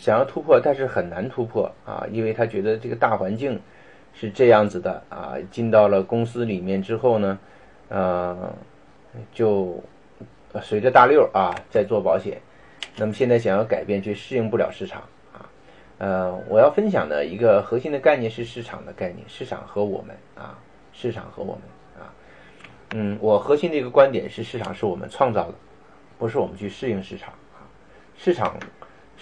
想要突破，但是很难突破啊，因为他觉得这个大环境是这样子的啊。进到了公司里面之后呢，呃，就随着大溜啊在做保险。那么现在想要改变，却适应不了市场啊。呃，我要分享的一个核心的概念是市场的概念，市场和我们啊，市场和我们啊。嗯，我核心的一个观点是，市场是我们创造的，不是我们去适应市场啊。市场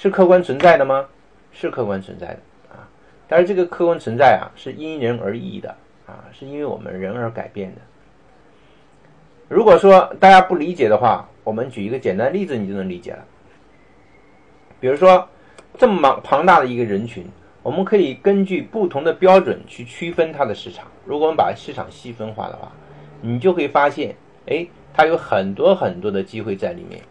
是客观存在的吗？是客观存在的啊。但是这个客观存在啊，是因人而异的啊，是因为我们人而改变的。如果说大家不理解的话，我们举一个简单例子，你就能理解了。比如说，这么庞庞大的一个人群，我们可以根据不同的标准去区分它的市场。如果我们把市场细分化的话，你就会发现，哎，它有很多很多的机会在里面。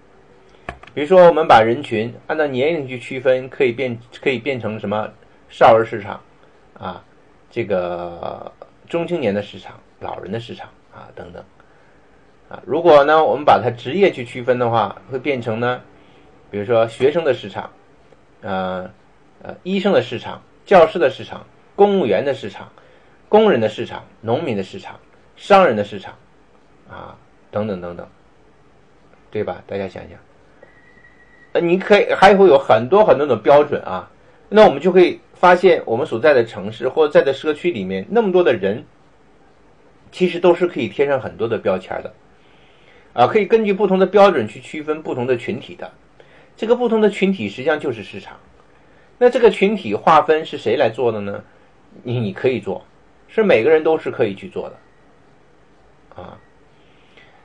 比如说，我们把人群按照年龄去区分，可以变可以变成什么少儿市场啊，这个中青年的市场、老人的市场啊等等啊。如果呢，我们把它职业去区分的话，会变成呢？比如说学生的市场，呃呃，医生的市场，教师的市场，公务员的市场，工人的市场，农民的市场，商人的市场，啊，等等等等，对吧？大家想想，你可以还会有很多很多种标准啊。那我们就会发现，我们所在的城市或者在的社区里面，那么多的人，其实都是可以贴上很多的标签的，啊，可以根据不同的标准去区分不同的群体的。这个不同的群体实际上就是市场，那这个群体划分是谁来做的呢？你你可以做，是每个人都是可以去做的，啊，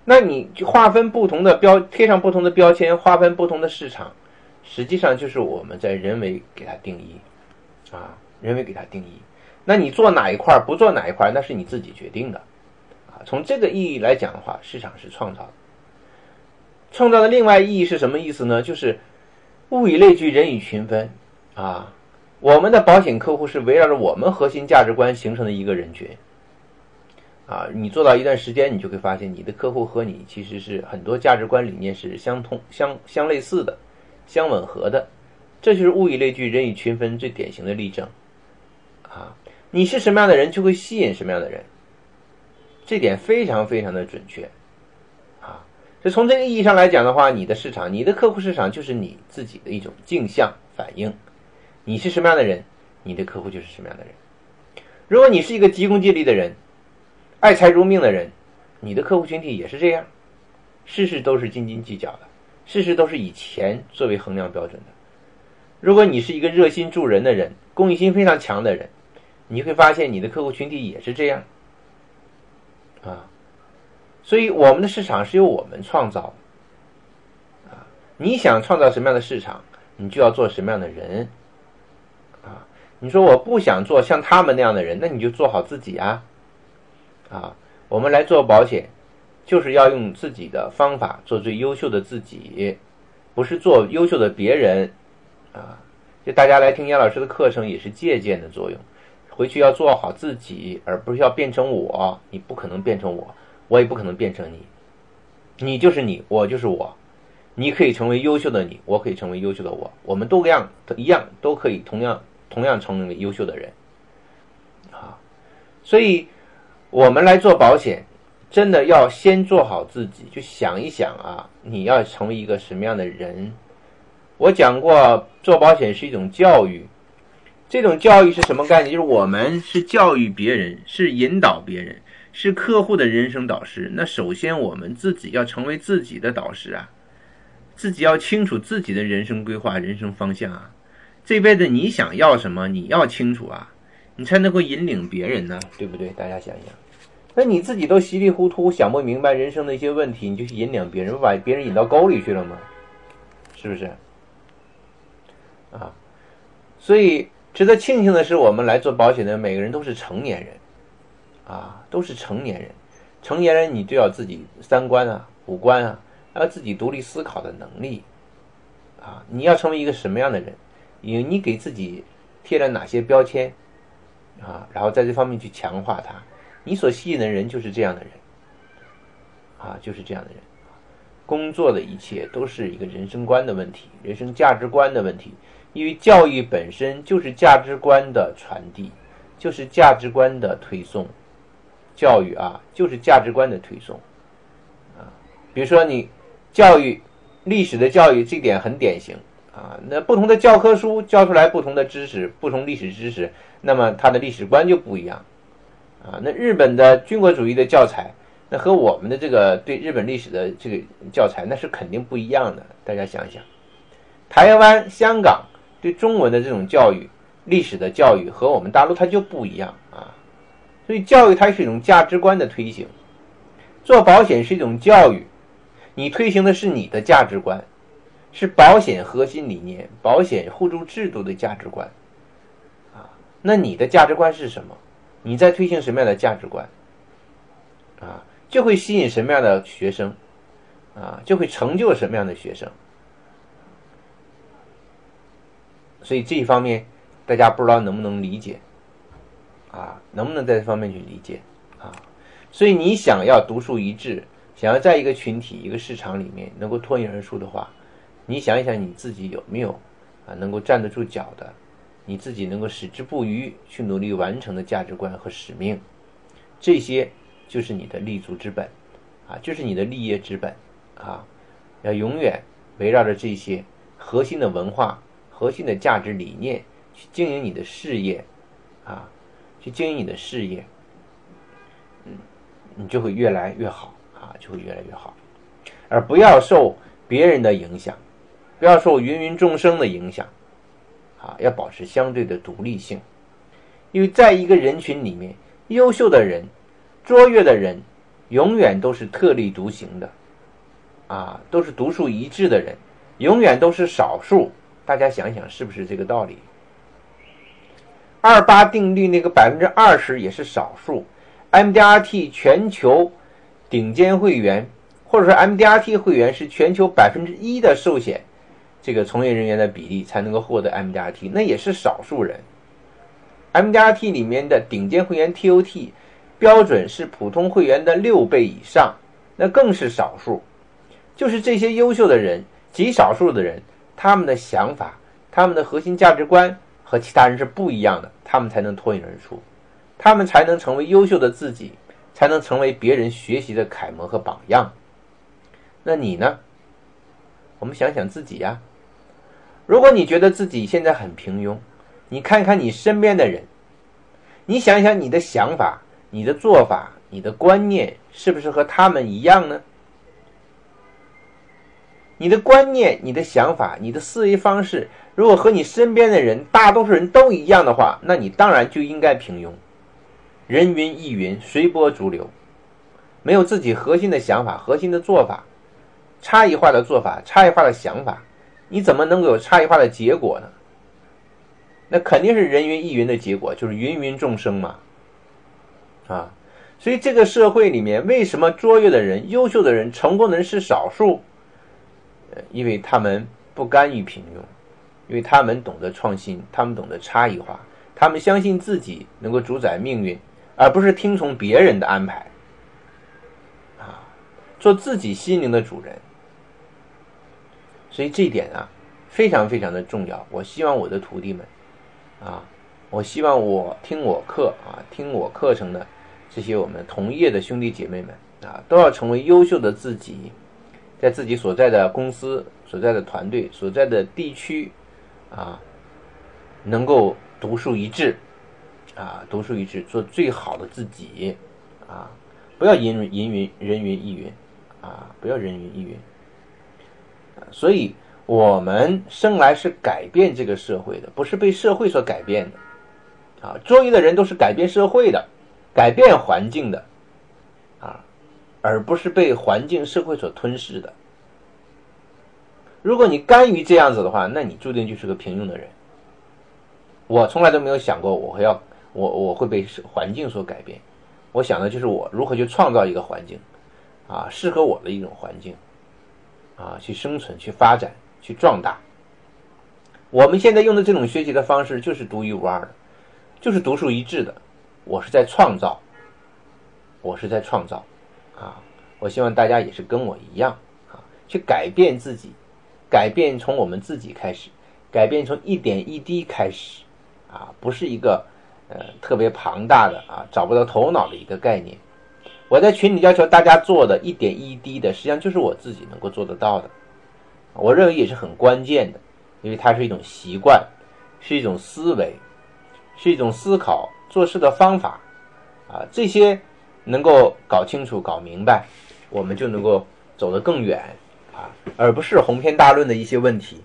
那你就划分不同的标，贴上不同的标签，划分不同的市场，实际上就是我们在人为给它定义，啊，人为给它定义。那你做哪一块，不做哪一块，那是你自己决定的，啊，从这个意义来讲的话，市场是创造的。创造的另外意义是什么意思呢？就是物以类聚，人以群分啊。我们的保险客户是围绕着我们核心价值观形成的一个人群啊。你做到一段时间，你就会发现你的客户和你其实是很多价值观理念是相通、相相类似的、相吻合的。这就是物以类聚，人以群分最典型的例证啊。你是什么样的人，就会吸引什么样的人，这点非常非常的准确。就从这个意义上来讲的话，你的市场、你的客户市场就是你自己的一种镜像反应。你是什么样的人，你的客户就是什么样的人。如果你是一个急功近利的人，爱财如命的人，你的客户群体也是这样，事事都是斤斤计较的，事事都是以钱作为衡量标准的。如果你是一个热心助人的人，公益心非常强的人，你会发现你的客户群体也是这样，啊。所以，我们的市场是由我们创造的，啊，你想创造什么样的市场，你就要做什么样的人，啊，你说我不想做像他们那样的人，那你就做好自己啊，啊，我们来做保险，就是要用自己的方法做最优秀的自己，不是做优秀的别人，啊，就大家来听杨老师的课程也是借鉴的作用，回去要做好自己，而不是要变成我，你不可能变成我。我也不可能变成你，你就是你，我就是我。你可以成为优秀的你，我可以成为优秀的我，我们都一样，一样都可以同样同样成为优秀的人。啊，所以我们来做保险，真的要先做好自己，就想一想啊，你要成为一个什么样的人？我讲过，做保险是一种教育，这种教育是什么概念？就是我们是教育别人，是引导别人。是客户的人生导师，那首先我们自己要成为自己的导师啊，自己要清楚自己的人生规划、人生方向啊，这辈子你想要什么，你要清楚啊，你才能够引领别人呢，对不对？大家想一想，那你自己都稀里糊涂想不明白人生的一些问题，你就去引领别人，不把别人引到沟里去了吗？是不是？啊，所以值得庆幸的是，我们来做保险的每个人都是成年人。啊，都是成年人，成年人你就要自己三观啊、五官啊，要自己独立思考的能力，啊，你要成为一个什么样的人？你你给自己贴了哪些标签啊？然后在这方面去强化它，你所吸引的人就是这样的人，啊，就是这样的人。工作的一切都是一个人生观的问题，人生价值观的问题，因为教育本身就是价值观的传递，就是价值观的推送。教育啊，就是价值观的推送啊。比如说你教育历史的教育，这点很典型啊。那不同的教科书教出来不同的知识，不同历史知识，那么它的历史观就不一样啊。那日本的军国主义的教材，那和我们的这个对日本历史的这个教材，那是肯定不一样的。大家想想，台湾、香港对中文的这种教育、历史的教育和我们大陆它就不一样啊。所以教育它是一种价值观的推行，做保险是一种教育，你推行的是你的价值观，是保险核心理念、保险互助制度的价值观，啊，那你的价值观是什么？你在推行什么样的价值观？啊，就会吸引什么样的学生，啊，就会成就什么样的学生。所以这一方面，大家不知道能不能理解。啊，能不能在这方面去理解啊？所以你想要独树一帜，想要在一个群体、一个市场里面能够脱颖而出的话，你想一想你自己有没有啊能够站得住脚的，你自己能够矢志不渝去努力完成的价值观和使命，这些就是你的立足之本啊，就是你的立业之本啊，要永远围绕着这些核心的文化、核心的价值理念去经营你的事业啊。去经营你的事业，嗯，你就会越来越好啊，就会越来越好，而不要受别人的影响，不要受芸芸众生的影响，啊，要保持相对的独立性，因为在一个人群里面，优秀的人、卓越的人，永远都是特立独行的，啊，都是独树一帜的人，永远都是少数。大家想想，是不是这个道理？二八定律那个百分之二十也是少数，MDRT 全球顶尖会员，或者说 MDRT 会员是全球百分之一的寿险这个从业人员的比例才能够获得 MDRT，那也是少数人。MDRT 里面的顶尖会员 TOT 标准是普通会员的六倍以上，那更是少数。就是这些优秀的人，极少数的人，他们的想法，他们的核心价值观。和其他人是不一样的，他们才能脱颖而出，他们才能成为优秀的自己，才能成为别人学习的楷模和榜样。那你呢？我们想想自己呀。如果你觉得自己现在很平庸，你看看你身边的人，你想想你的想法、你的做法、你的观念，是不是和他们一样呢？你的观念、你的想法、你的思维方式，如果和你身边的人、大多数人都一样的话，那你当然就应该平庸。人云亦云，随波逐流，没有自己核心的想法、核心的做法，差异化的做法、差异化的想法，你怎么能够有差异化的结果呢？那肯定是人云亦云的结果，就是芸芸众生嘛。啊，所以这个社会里面，为什么卓越的人、优秀的人、成功的人是少数？因为他们不甘于平庸，因为他们懂得创新，他们懂得差异化，他们相信自己能够主宰命运，而不是听从别人的安排，啊，做自己心灵的主人。所以这一点啊，非常非常的重要。我希望我的徒弟们，啊，我希望我听我课啊，听我课程的这些我们同业的兄弟姐妹们啊，都要成为优秀的自己。在自己所在的公司、所在的团队、所在的地区，啊，能够独树一帜，啊，独树一帜，做最好的自己，啊，不要人云云人云亦云，啊，不要人云亦云。所以，我们生来是改变这个社会的，不是被社会所改变的，啊，卓越的人都是改变社会的，改变环境的。啊而不是被环境社会所吞噬的。如果你甘于这样子的话，那你注定就是个平庸的人。我从来都没有想过我会要我我会被环境所改变，我想的就是我如何去创造一个环境，啊，适合我的一种环境，啊，去生存、去发展、去壮大。我们现在用的这种学习的方式就是独一无二的，就是独树一帜的。我是在创造，我是在创造。啊，我希望大家也是跟我一样啊，去改变自己，改变从我们自己开始，改变从一点一滴开始，啊，不是一个呃特别庞大的啊找不到头脑的一个概念。我在群里要求大家做的一点一滴的，实际上就是我自己能够做得到的。我认为也是很关键的，因为它是一种习惯，是一种思维，是一种思考做事的方法，啊，这些能够搞清楚、搞明白，我们就能够走得更远啊，而不是鸿篇大论的一些问题。